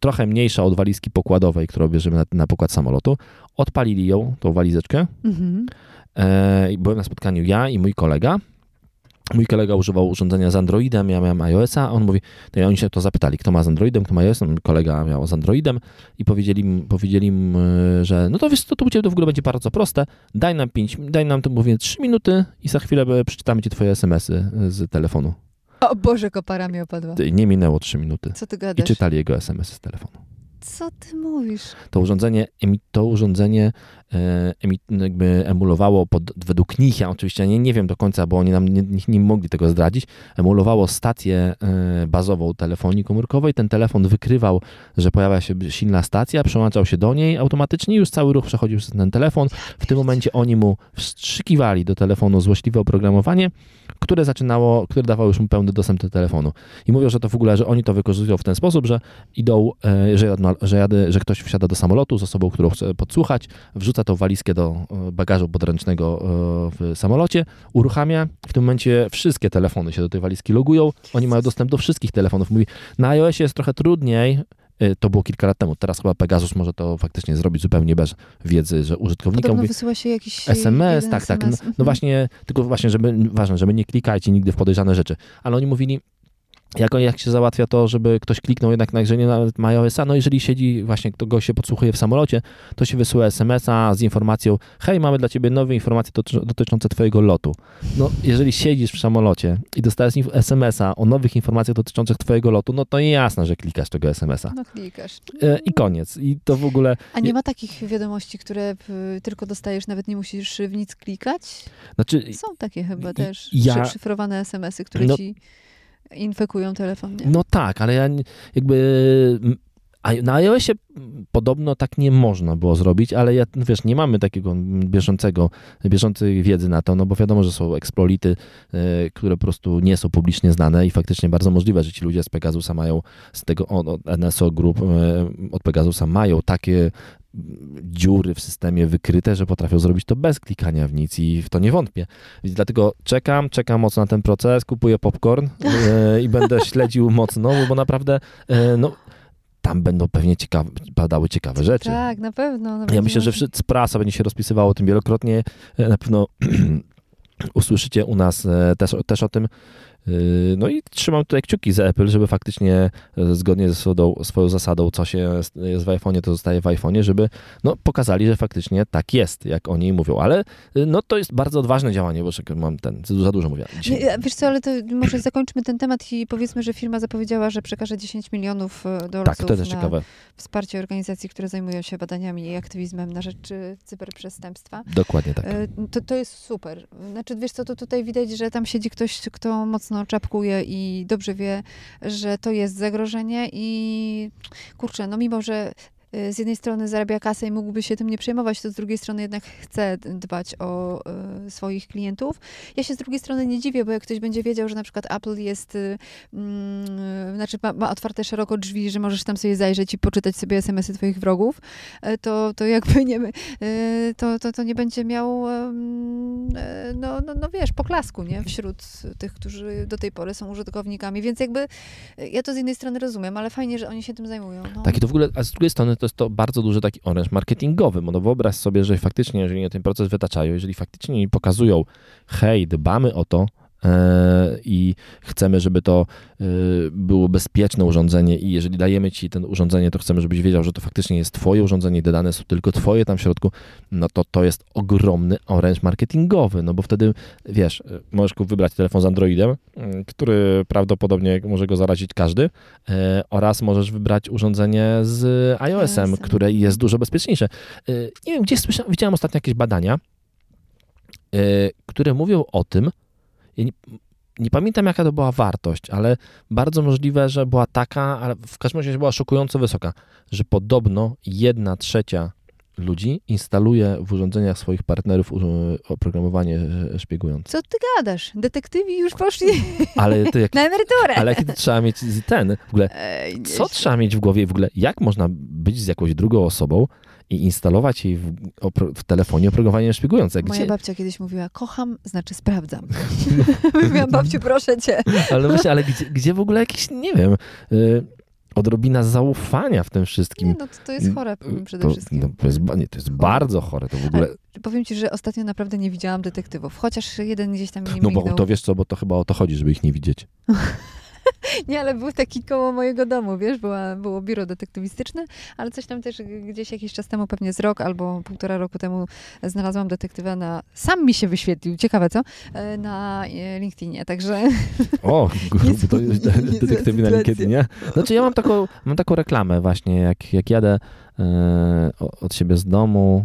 trochę mniejsza od walizki pokładowej, którą bierzemy na, na pokład samolotu. Odpalili ją, tą walizeczkę. Mhm. E, byłem na spotkaniu ja i mój kolega. Mój kolega używał urządzenia z Androidem, ja miałem iOS-a, a on mówi, to i oni się to zapytali, kto ma z Androidem, kto ma iOS-em, mój kolega miał z Androidem i powiedzieli, powiedzieli im, że no to wiesz co, to u Ciebie to w ogóle będzie bardzo proste, daj nam 5, daj nam to mówię 3 minuty i za chwilę e, przeczytamy Ci Twoje SMS-y z telefonu. O Boże, kopara mi opadła. Nie minęło 3 minuty Co ty i gadasz? czytali jego SMS-y z telefonu. Co ty mówisz? To urządzenie, to urządzenie jakby emulowało, pod, według nich, ja oczywiście nie, nie wiem do końca, bo oni nam nie, nie, mogli tego zdradzić, emulowało stację e, bazową telefonii komórkowej. Ten telefon wykrywał, że pojawia się silna stacja, przełączał się do niej automatycznie, już cały ruch przechodził przez ten telefon. W tym momencie oni mu wstrzykiwali do telefonu złośliwe oprogramowanie, które zaczynało, które dawało już mu pełny dostęp do telefonu. I mówią, że to w ogóle, że oni to wykorzystują w ten sposób, że idą, e, że, jadę, że ktoś wsiada do samolotu z osobą, którą chce podsłuchać, wrzuca tą walizkę do e, bagażu podręcznego e, w samolocie, uruchamia, w tym momencie wszystkie telefony się do tej walizki logują, oni mają dostęp do wszystkich telefonów. Mówi, na iOSie jest trochę trudniej, e, to było kilka lat temu, teraz chyba Pegasus może to faktycznie zrobić zupełnie bez wiedzy, że użytkownika Podobno mówi, wysyła się jakiś SMS, tak, tak. No, SMS. no właśnie, tylko właśnie, żeby, ważne, żeby nie klikajcie nigdy w podejrzane rzeczy. Ale oni mówili, jak, jak się załatwia to, żeby ktoś kliknął jednak na, jeżeli nawet iOS-a, no jeżeli siedzi właśnie, kto się podsłuchuje w samolocie, to się wysyła SMS-a z informacją, hej, mamy dla ciebie nowe informacje dotyczące twojego lotu. No, jeżeli siedzisz w samolocie i dostajesz SMS-a o nowych informacjach dotyczących twojego lotu, no to jasne, że klikasz tego SMS-a. No klikasz. E, I koniec. I to w ogóle... A nie ma takich wiadomości, które tylko dostajesz, nawet nie musisz w nic klikać? Znaczy... Są takie chyba też ja... szyfrowane SMS-y, które no... ci infekują telefon, nie? No tak, ale ja jakby na iOSie podobno tak nie można było zrobić, ale ja, wiesz, nie mamy takiego bieżącego, bieżącej wiedzy na to, no bo wiadomo, że są eksplolity, e, które po prostu nie są publicznie znane i faktycznie bardzo możliwe, że ci ludzie z Pegasusa mają, z tego od NSO Group, e, od Pegasusa mają takie dziury w systemie wykryte, że potrafią zrobić to bez klikania w nic i w to nie wątpię. Więc dlatego czekam, czekam mocno na ten proces, kupuję popcorn e, i będę śledził mocno, bo naprawdę no, tam będą pewnie ciekawe, padały ciekawe rzeczy. Tak, na pewno. Na ja myślę, że prasa będzie się rozpisywało o tym wielokrotnie. E, na pewno usłyszycie u nas e, też, też o tym, no i trzymam tutaj kciuki za Apple, żeby faktycznie e, zgodnie ze swoją, swoją zasadą, co się jest w iPhone'ie, to zostaje w iPhone'ie, żeby no, pokazali, że faktycznie tak jest, jak oni mówią. Ale y, no, to jest bardzo odważne działanie, bo mam ten, za dużo mówię. Dzisiaj. Wiesz co, ale to może zakończmy ten temat i powiedzmy, że firma zapowiedziała, że przekaże 10 milionów e, dolarów tak, to jest ciekawe. wsparcie organizacji, które zajmują się badaniami i aktywizmem na rzecz y, cyberprzestępstwa. Dokładnie tak. E, to, to jest super. Znaczy, wiesz co, to tutaj widać, że tam siedzi ktoś, kto mocno mocno czapkuje i dobrze wie, że to jest zagrożenie i kurczę, no mimo, że z jednej strony zarabia kasę i mógłby się tym nie przejmować, to z drugiej strony jednak chce dbać o y, swoich klientów. Ja się z drugiej strony nie dziwię, bo jak ktoś będzie wiedział, że na przykład Apple jest, y, mm, znaczy ma, ma, otwarte szeroko drzwi, że możesz tam sobie zajrzeć i poczytać sobie SMS-y twoich wrogów, to, to jakby nie, to, to, to nie będzie miał, no, no, no wiesz, poklasku, nie? Wśród tych, którzy do tej pory są użytkownikami, więc jakby ja to z jednej strony rozumiem, ale fajnie, że oni się tym zajmują. No. Tak, i to w ogóle, a z drugiej strony to jest to bardzo duży taki oręż marketingowy, bo no wyobraź sobie, że faktycznie, jeżeli ten proces wytaczają, jeżeli faktycznie mi pokazują, hej, dbamy o to, i chcemy, żeby to e, było bezpieczne urządzenie i jeżeli dajemy ci ten urządzenie, to chcemy, żebyś wiedział, że to faktycznie jest twoje urządzenie te dane są tylko twoje tam w środku, no to to jest ogromny oręż marketingowy, no bo wtedy, wiesz, e, możesz wybrać telefon z Androidem, który prawdopodobnie może go zarazić każdy oraz możesz wybrać urządzenie z iOS-em, które jest dużo bezpieczniejsze. Nie wiem, gdzieś słyszałem, widziałem ostatnio jakieś badania, które mówią o tym, ja nie, nie, pamiętam, jaka to była wartość, ale bardzo możliwe, że była taka, ale w każdym razie była szokująco wysoka, że podobno jedna trzecia ludzi instaluje w urządzeniach swoich partnerów oprogramowanie szpiegujące. Co ty gadasz? Detektywi już poszli ale to jak, na emeryturę. Ale kiedy trzeba mieć ten, w ogóle, co trzeba mieć w głowie, w ogóle, jak można być z jakąś drugą osobą, i instalować jej w, w telefonie oprogramowanie szpiegujące. Gdzie... Moja babcia kiedyś mówiła, kocham, znaczy sprawdzam. Mówiłam, babciu, proszę cię. ale właśnie, ale gdzie, gdzie w ogóle jakiś, nie wiem... Y odrobina zaufania w tym wszystkim. Nie, no to, to jest chore przede to, wszystkim. No, to, jest, nie, to jest bardzo chore, to w ogóle... Ale powiem ci, że ostatnio naprawdę nie widziałam detektywów, chociaż jeden gdzieś tam mi No bo to wiesz co, bo to chyba o to chodzi, żeby ich nie widzieć. nie, ale był taki koło mojego domu, wiesz, była, było biuro detektywistyczne, ale coś tam też gdzieś jakiś czas temu, pewnie z rok albo półtora roku temu znalazłam detektywa na, sam mi się wyświetlił, ciekawe co, e, na e, LinkedInie, także... O, to jest detektywi na LinkedInie. Znaczy ja mam taką, mam taką reklamę właśnie, jak, jak jadę e, od siebie z domu,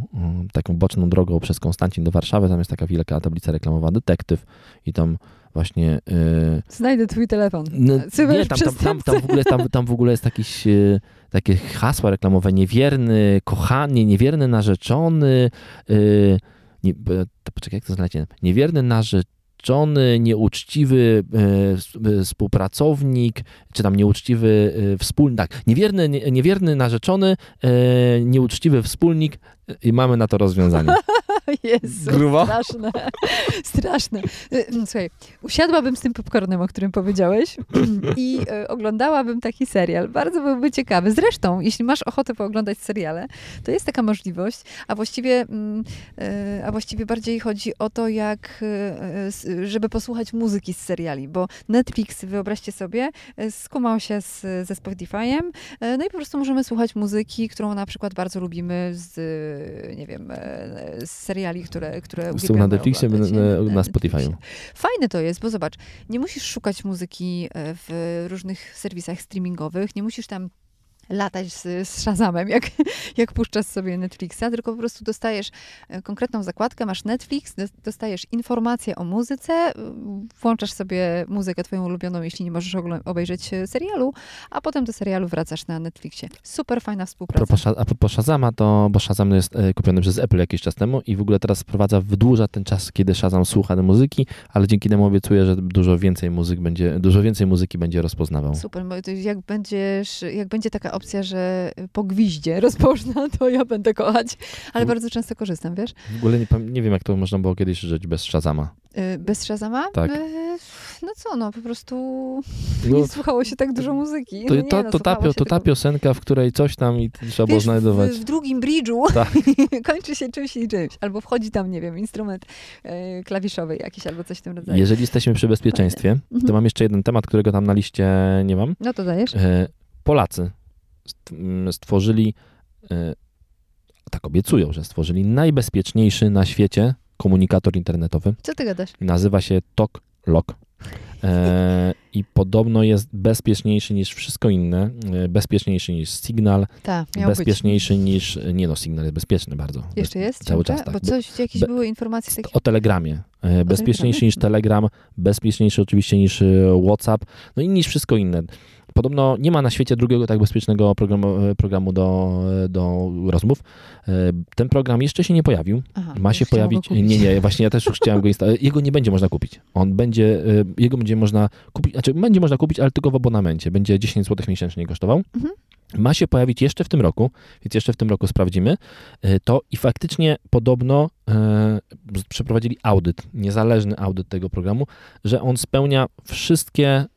taką boczną drogą przez Konstancin do Warszawy, tam jest taka wielka tablica reklamowa, detektyw i tam właśnie... Yy, Znajdę twój telefon. No, nie, tam, tam, tam, tam, w ogóle, tam, tam w ogóle jest jakiś, yy, takie hasła reklamowe, niewierny kochany, niewierny narzeczony, yy, nie, poczekaj, jak to znaleźć? Niewierny narzeczony, nieuczciwy e, współpracownik, czy tam nieuczciwy e, wspólnik, tak, niewierny, niewierny narzeczony, nieuczciwy wspólnik i mamy na to rozwiązanie. Jezu, Grubo? straszne, straszne. Y, Słuchaj, usiadłabym z tym popcornem, o którym powiedziałeś i y, oglądałabym taki serial. Bardzo byłby ciekawy. Zresztą, jeśli masz ochotę pooglądać seriale, to jest taka możliwość, a właściwie, mm, y, a właściwie bardziej chodzi o to, jak, s- żeby posłuchać muzyki z seriali, bo Netflix, wyobraźcie sobie, skumał się z, ze Spotify'em, no i po prostu możemy słuchać muzyki, którą na przykład bardzo lubimy z, nie wiem, e, z seriali, które, które Są na Netflixie, oglądać, na- na Netflixie. Spotify'u. Fajne to jest, bo zobacz, nie musisz szukać muzyki e, w różnych serwisach streamingowych, nie musisz tam latać z, z Shazamem, jak, jak puszczasz sobie Netflixa, tylko po prostu dostajesz e, konkretną zakładkę, masz Netflix, dos- dostajesz informacje o muzyce, włączasz sobie muzykę twoją ulubioną, jeśli nie możesz obejrzeć e, serialu, a potem do serialu wracasz na Netflixie. Super fajna współpraca. a propos Shazama, to bo Shazam jest e, kupiony przez Apple jakiś czas temu i w ogóle teraz wprowadza, wydłuża ten czas, kiedy Shazam słucha do muzyki, ale dzięki temu obiecuje, że dużo więcej muzyk będzie, dużo więcej muzyki będzie rozpoznawał. Super, bo jak będziesz, jak będzie taka opcja, że po gwiździe rozpoczna, to ja będę kochać, ale bardzo często korzystam, wiesz? W ogóle nie, nie wiem, jak to można było kiedyś żyć bez Shazama. Y, Bez Shazama? Tak. Y, No co, no po prostu No, nie słuchało się tak dużo muzyki. to, no nie, to, no, to, ta, to ta piosenka, w której coś tam i trzeba było znajdować. W, w drugim bridge'u Tak. kończy się czymś i czymś. Albo wchodzi tam, nie wiem, instrument e, klawiszowy jakiś, albo coś w tym rodzaju. Jeżeli jesteśmy przy bezpieczeństwie, to Mhm. mam jeszcze jeden temat, którego tam na liście nie mam. No to dajesz? E, Polacy stworzyli, e, tak obiecują, że stworzyli najbezpieczniejszy na świecie komunikator internetowy. Co ty gadasz? Nazywa się TokLok. E, I podobno jest bezpieczniejszy niż wszystko inne. E, bezpieczniejszy niż Signal, miał bezpieczniejszy niż. Nie no, Signal jest bezpieczny bardzo. być. Jeszcze jest? Cały ciągle? czas tak. Bo coś, jakieś be- były informacje takie... o Telegramie. E, Bezpieczniejszy niż Telegram, bezpieczniejszy oczywiście niż e, WhatsApp, no i niż wszystko inne. Podobno nie ma na świecie drugiego tak bezpiecznego programu, e, programu do, e, do rozmów. E, Ten program jeszcze się nie pojawił. Aha, Ma się pojawić. Nie, nie, właśnie ja też już chciałem go instalować. Jego nie będzie można kupić. On będzie, jego będzie można kupić, znaczy będzie można kupić, ale tylko w abonamencie. Będzie 10 zł miesięcznie kosztował. Mhm. Ma się pojawić jeszcze w tym roku, więc jeszcze w tym roku sprawdzimy e, to i faktycznie podobno e, przeprowadzili audyt, niezależny audyt tego programu, że on spełnia wszystkie e,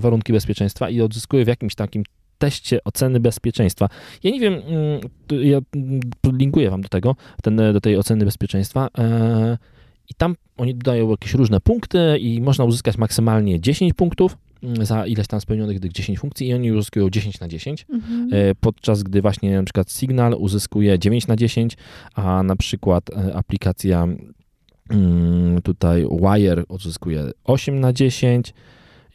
warunki bezpieczeństwa i odzyskuje w jakimś takim teście oceny bezpieczeństwa. Ja nie wiem, ja podlinkuję wam do tego, ten, do tej oceny bezpieczeństwa i tam oni dodają jakieś różne punkty i można uzyskać maksymalnie 10 punktów za ileś tam spełnionych tych 10 funkcji i oni uzyskują 10 na 10 Mhm. e, podczas gdy właśnie na przykład Signal uzyskuje 9 na 10, a na przykład e, aplikacja mm, tutaj Wire uzyskuje 8 na 10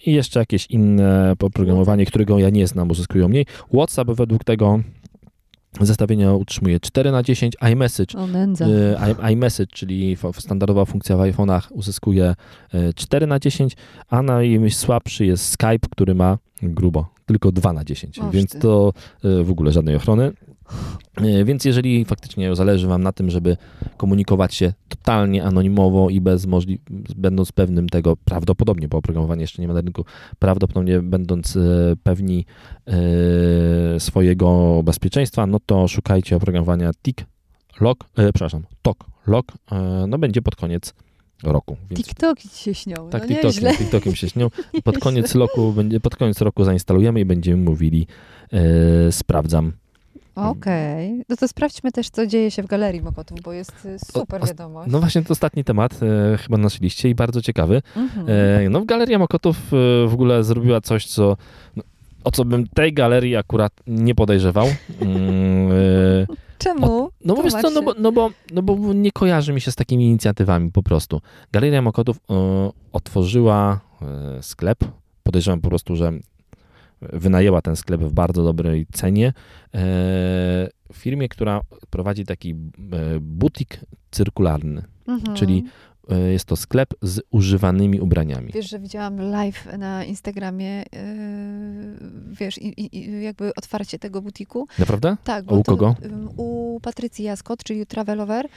i jeszcze jakieś inne oprogramowanie, którego ja nie znam, uzyskują mniej. WhatsApp według tego zestawienia utrzymuje 4 na 10, iMessage i- iMessage, czyli standardowa funkcja w iPhone'ach uzyskuje e, 4 na 10, a najsłabszy jest Skype, który ma grubo tylko 2 na 10, Oż więc ty. to e, w ogóle żadnej ochrony. E, Więc jeżeli faktycznie zależy Wam na tym, żeby komunikować się totalnie anonimowo i bez możli- będąc pewnym tego, prawdopodobnie, bo oprogramowanie jeszcze nie ma na rynku, prawdopodobnie będąc e, pewni e, swojego bezpieczeństwa, no to szukajcie oprogramowania TIC Lock, e, przepraszam, TOK Lock, e, no będzie pod koniec roku. Więc TikToki ci się śnią. tak, no nieźle. TikTokiem się śnią. Pod koniec roku, pod koniec roku zainstalujemy i będziemy mówili sprawdzam. Okej. No to sprawdźmy też, co dzieje się w Galerii Mokotów, bo jest y, super o- wiadomość. No właśnie to ostatni temat e, chyba na naszej liście i bardzo ciekawy. Mhm. E, no Galeria Mokotów e, w ogóle zrobiła coś, co no, o co bym tej galerii akurat nie podejrzewał. Mm, e, Czemu? No bo wiesz co, no bo, no, bo, no bo nie kojarzy mi się z takimi inicjatywami po prostu. Galeria Mokotów e, otworzyła e, sklep. Podejrzewam po prostu, że wynajęła ten sklep w bardzo dobrej cenie e, firmie, która prowadzi taki e, butik cyrkularny, Mhm. czyli jest to sklep z używanymi ubraniami. Wiesz, że widziałam live na Instagramie, yy, wiesz, i, i, jakby otwarcie tego butiku. Naprawdę? Tak, u kogo? U Patrycji Jaskot, czyli Travelover.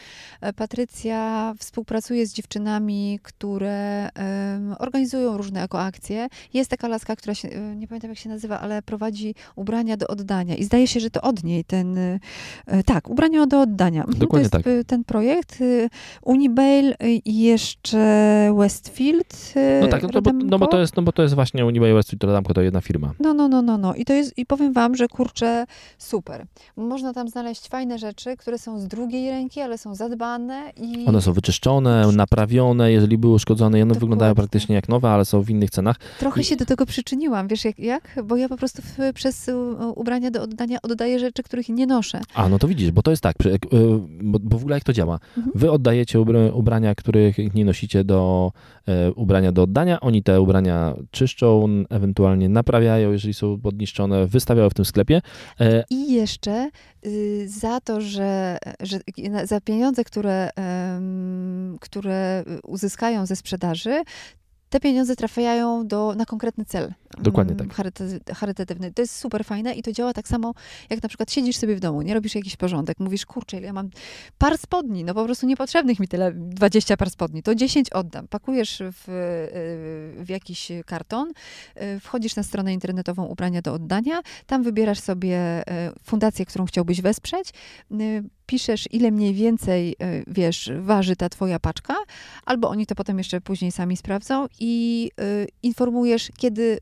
E, Patrycja współpracuje z dziewczynami, które em, organizują różne ekoakcje. Jest taka laska, która się, e, nie pamiętam jak się nazywa, ale prowadzi ubrania do oddania. I zdaje się, że to od niej ten, e, tak, ubrania do oddania. Mhm, Dokładnie to jest tak. e, ten projekt. e, Unibail e, i jeszcze Westfield. e, No tak, no, to, bo, no, bo to jest, no bo to jest właśnie Unibail West Street Rodamco, to jedna firma. No, no, no, no, no. I to jest, i powiem wam, że kurczę, super. Można tam znaleźć fajne rzeczy, które są z drugiej ręki, ale są zadbane i... One są wyczyszczone, naprawione, jeżeli były uszkodzone one wyglądają Dokładnie. praktycznie jak nowe, ale są w innych cenach. Trochę i- się do tego przyczyniłam, wiesz jak? jak? Bo ja po prostu w, przez ubrania do oddania oddaję rzeczy, których nie noszę. A, no to widzisz, bo to jest tak, y, bo, bo w ogóle jak to działa? Mhm. Wy oddajecie ubra- ubrania, nie nosicie do e, ubrania do oddania, oni te ubrania czyszczą, ewentualnie naprawiają, jeżeli są podniszczone, wystawiają w tym sklepie. E, I jeszcze y, za to, że, że za pieniądze, które, które uzyskają ze sprzedaży, te pieniądze trafiają do, na konkretny cel. Dokładnie mm, tak. charyta- charytatywny. To jest super fajne i to działa tak samo, jak na przykład siedzisz sobie w domu, nie robisz jakiś porządek, mówisz, kurczę, ile ja mam par spodni, no po prostu niepotrzebnych mi tyle, 20 par spodni, to 10 oddam. Pakujesz w, y, w jakiś karton, y, wchodzisz na stronę internetową ubrania do oddania, tam wybierasz sobie y, fundację, którą chciałbyś wesprzeć, piszesz, ile mniej więcej, wiesz, waży ta twoja paczka, albo oni to potem jeszcze później sami sprawdzą i informujesz, kiedy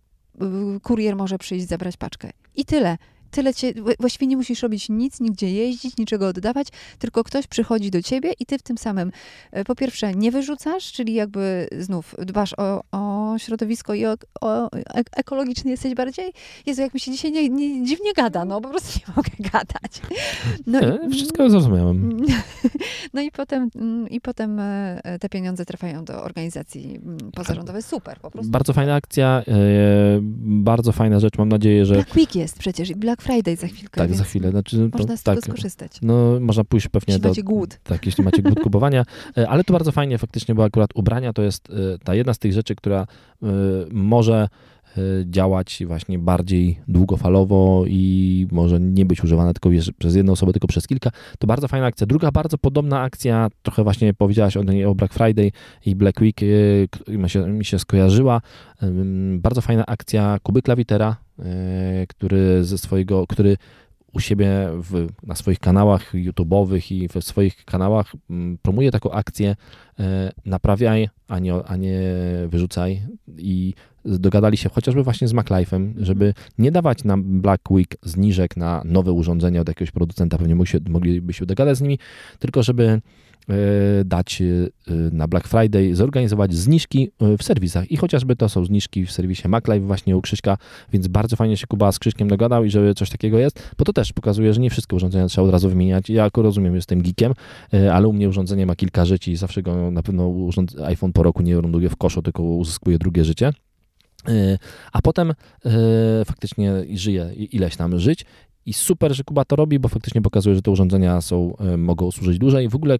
kurier może przyjść zabrać paczkę. I tyle. Tyle cię, wła- właściwie nie musisz robić nic, nigdzie jeździć, niczego oddawać, tylko ktoś przychodzi do ciebie i ty w tym samym, e, po pierwsze, nie wyrzucasz, czyli jakby znów dbasz o, o środowisko i o, o ek- ekologiczny jesteś bardziej. Jezu, jak mi się dzisiaj nie, nie, dziwnie gada, no po prostu nie mogę gadać. No, e, wszystko zrozumiałem. no i potem, mm, i potem e, te pieniądze trafiają do organizacji mm, pozarządowej. Super, po prostu. Bardzo fajna akcja, e, bardzo fajna rzecz, mam nadzieję, że Black Week jest przecież i Black Friday za chwilkę. tak, za chwilę. Znaczy, to, Można z tak, tego skorzystać. No, można pójść pewnie Jeśli do... macie głód. Tak, jeśli macie głód kupowania. E, Ale to bardzo fajnie faktycznie, bo akurat ubrania to jest e, ta jedna z tych rzeczy, która e, może działać właśnie bardziej długofalowo i może nie być używana tylko przez jedną osobę, tylko przez kilka. To bardzo fajna akcja. Druga bardzo podobna akcja, trochę właśnie powiedziałaś o niej o Black Friday i Black Week, mi się, mi się skojarzyła. Bardzo fajna akcja Kuby Klawitera, który ze swojego, który u siebie w, na swoich kanałach YouTube'owych i w swoich kanałach mm, promuje taką akcję e, naprawiaj, a nie, a nie wyrzucaj. I dogadali się chociażby właśnie z MacLife'em, żeby nie dawać nam Black Week zniżek na nowe urządzenia od jakiegoś producenta, pewnie mogliby się dogadać z nimi, tylko żeby e, dać e, na Black Friday, zorganizować zniżki e, w serwisach i chociażby to są zniżki w serwisie MacLife właśnie u Krzyśka, więc bardzo fajnie się Kuba z Krzyśkiem dogadał i żeby coś takiego jest, bo to też pokazuje, że nie wszystkie urządzenia trzeba od razu wymieniać. Ja jako rozumiem, jestem geekiem, ale u mnie urządzenie ma kilka żyć i zawsze go na pewno iPhone po roku nie ląduje w koszu, tylko uzyskuje drugie życie. E, A potem e, faktycznie żyje ileś tam żyć. I super, że Kuba to robi, bo faktycznie pokazuje, że te urządzenia są, e, mogą służyć dłużej. W ogóle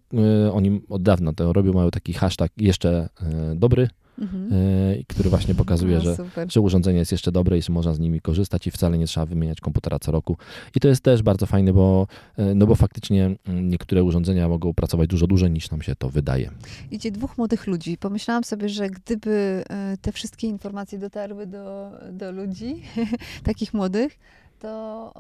oni od dawna to robią, mają taki hashtag jeszcze dobry, Mhm. e, który właśnie pokazuje, No, że że urządzenie jest jeszcze dobre i że można z nimi korzystać i wcale nie trzeba wymieniać komputera co roku. I to jest też bardzo fajne, bo, e, no bo faktycznie mm, niektóre urządzenia mogą pracować dużo dłużej niż nam się to wydaje. Idzie dwóch młodych ludzi. Pomyślałam sobie, że gdyby e, te wszystkie informacje dotarły do, do ludzi, takich młodych, to,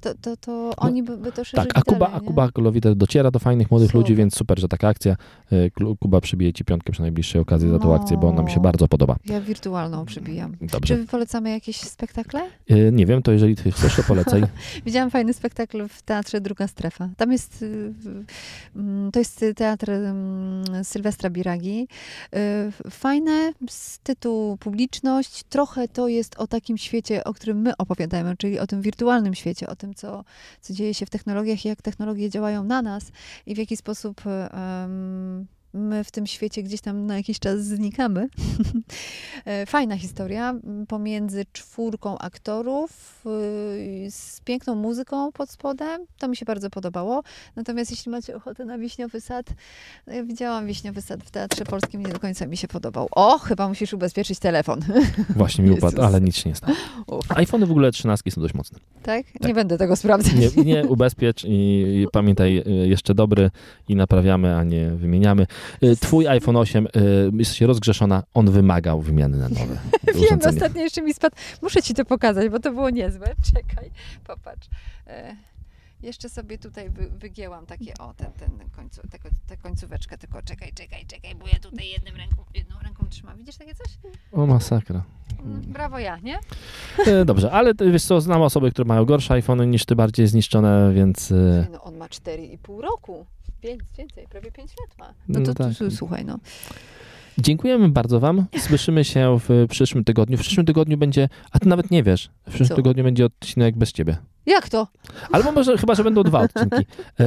to, to, to oni by, by to szerzyli Tak, a Kuba, dalej, a? Kuba dociera do fajnych młodych Super. ludzi, więc super, że taka akcja. E, Kuba przybije ci piątkę przy najbliższej okazji za tą No. akcję, bo ona mi się bardzo podoba. Ja wirtualną przybijam. Czy Dobrze. wy polecamy jakieś spektakle? E, Nie wiem, to jeżeli ty chcesz, to polecaj. Widziałam fajny spektakl w teatrze Druga Strefa. Tam jest, y, mm, to jest teatr mm, Sylwestra Biragi. Y, Fajne, z tytułu publiczność. Trochę to jest o takim świecie, o którym my opowiadamy, czyli o tym wirtualnym świecie, o tym, co, co dzieje się w technologiach i jak technologie działają na nas i w jaki sposób em, my w tym świecie gdzieś tam na jakiś czas znikamy. E, Fajna historia pomiędzy czwórką aktorów y, z piękną muzyką pod spodem. To mi się bardzo podobało. Natomiast jeśli macie ochotę na Wiśniowy Sad, no ja widziałam Wiśniowy Sad w Teatrze Polskim nie do końca mi się podobał. O, chyba musisz ubezpieczyć telefon. Właśnie mi upadł, ale nic się nie stało. IPhony w ogóle 13 są dość mocne. tak? Nie będę tego sprawdzać. Nie, nie ubezpiecz i, i pamiętaj, y, jeszcze dobry i naprawiamy, a nie wymieniamy. Y, Twój iPhone 8 y, jest się rozgrzeszona, on wymagał wymiany na nowe. Wiem, ostatnio jeszcze mi spadł. Muszę ci to pokazać, bo to było niezłe. Czekaj, popatrz. E, jeszcze sobie tutaj wy, wygięłam takie, o, ten, ten końcu, końcóweczkę, tylko czekaj, czekaj, czekaj, bo ja tutaj jednym ręką, jedną ręką trzymam. Widzisz takie coś? O masakra. Mm, Brawo ja, nie? E, Dobrze, ale wiesz co, znam osoby, które mają gorsze iPhony niż ty, bardziej zniszczone, więc y, No on ma 4,5 roku. Pięć, więcej, prawie 5 lat ma. No No to tak. tu, słuchaj, no. dziękujemy bardzo wam. Słyszymy się w przyszłym tygodniu. W przyszłym tygodniu będzie, a ty nawet nie wiesz, w przyszłym Co? tygodniu będzie odcinek bez ciebie. Jak to? Albo może, chyba, że będą dwa odcinki. E,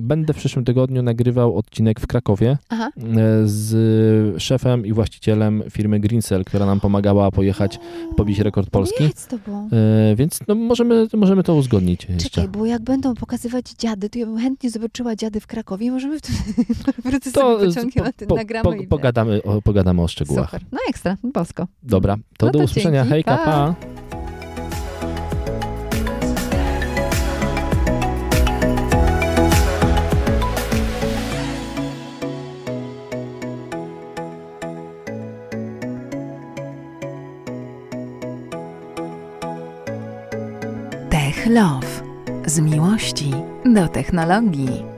będę w przyszłym tygodniu nagrywał odcinek w Krakowie Aha. e, z szefem i właścicielem firmy Greencell, która nam pomagała pojechać, pobić rekord Polski. Jedź z tobą. E, więc no, możemy, możemy to uzgodnić jeszcze. Czekaj, bo jak będą pokazywać dziady, to ja bym chętnie zobaczyła dziady w Krakowie i możemy wtedy wrócę To sobie pociągiem, po, nagramy po, i pogadamy, o, pogadamy o szczegółach. Super. No ekstra, bosko. Dobra, to No do to usłyszenia. dzięki, Hejka, pa. pa. Tech Love. Z miłości do technologii.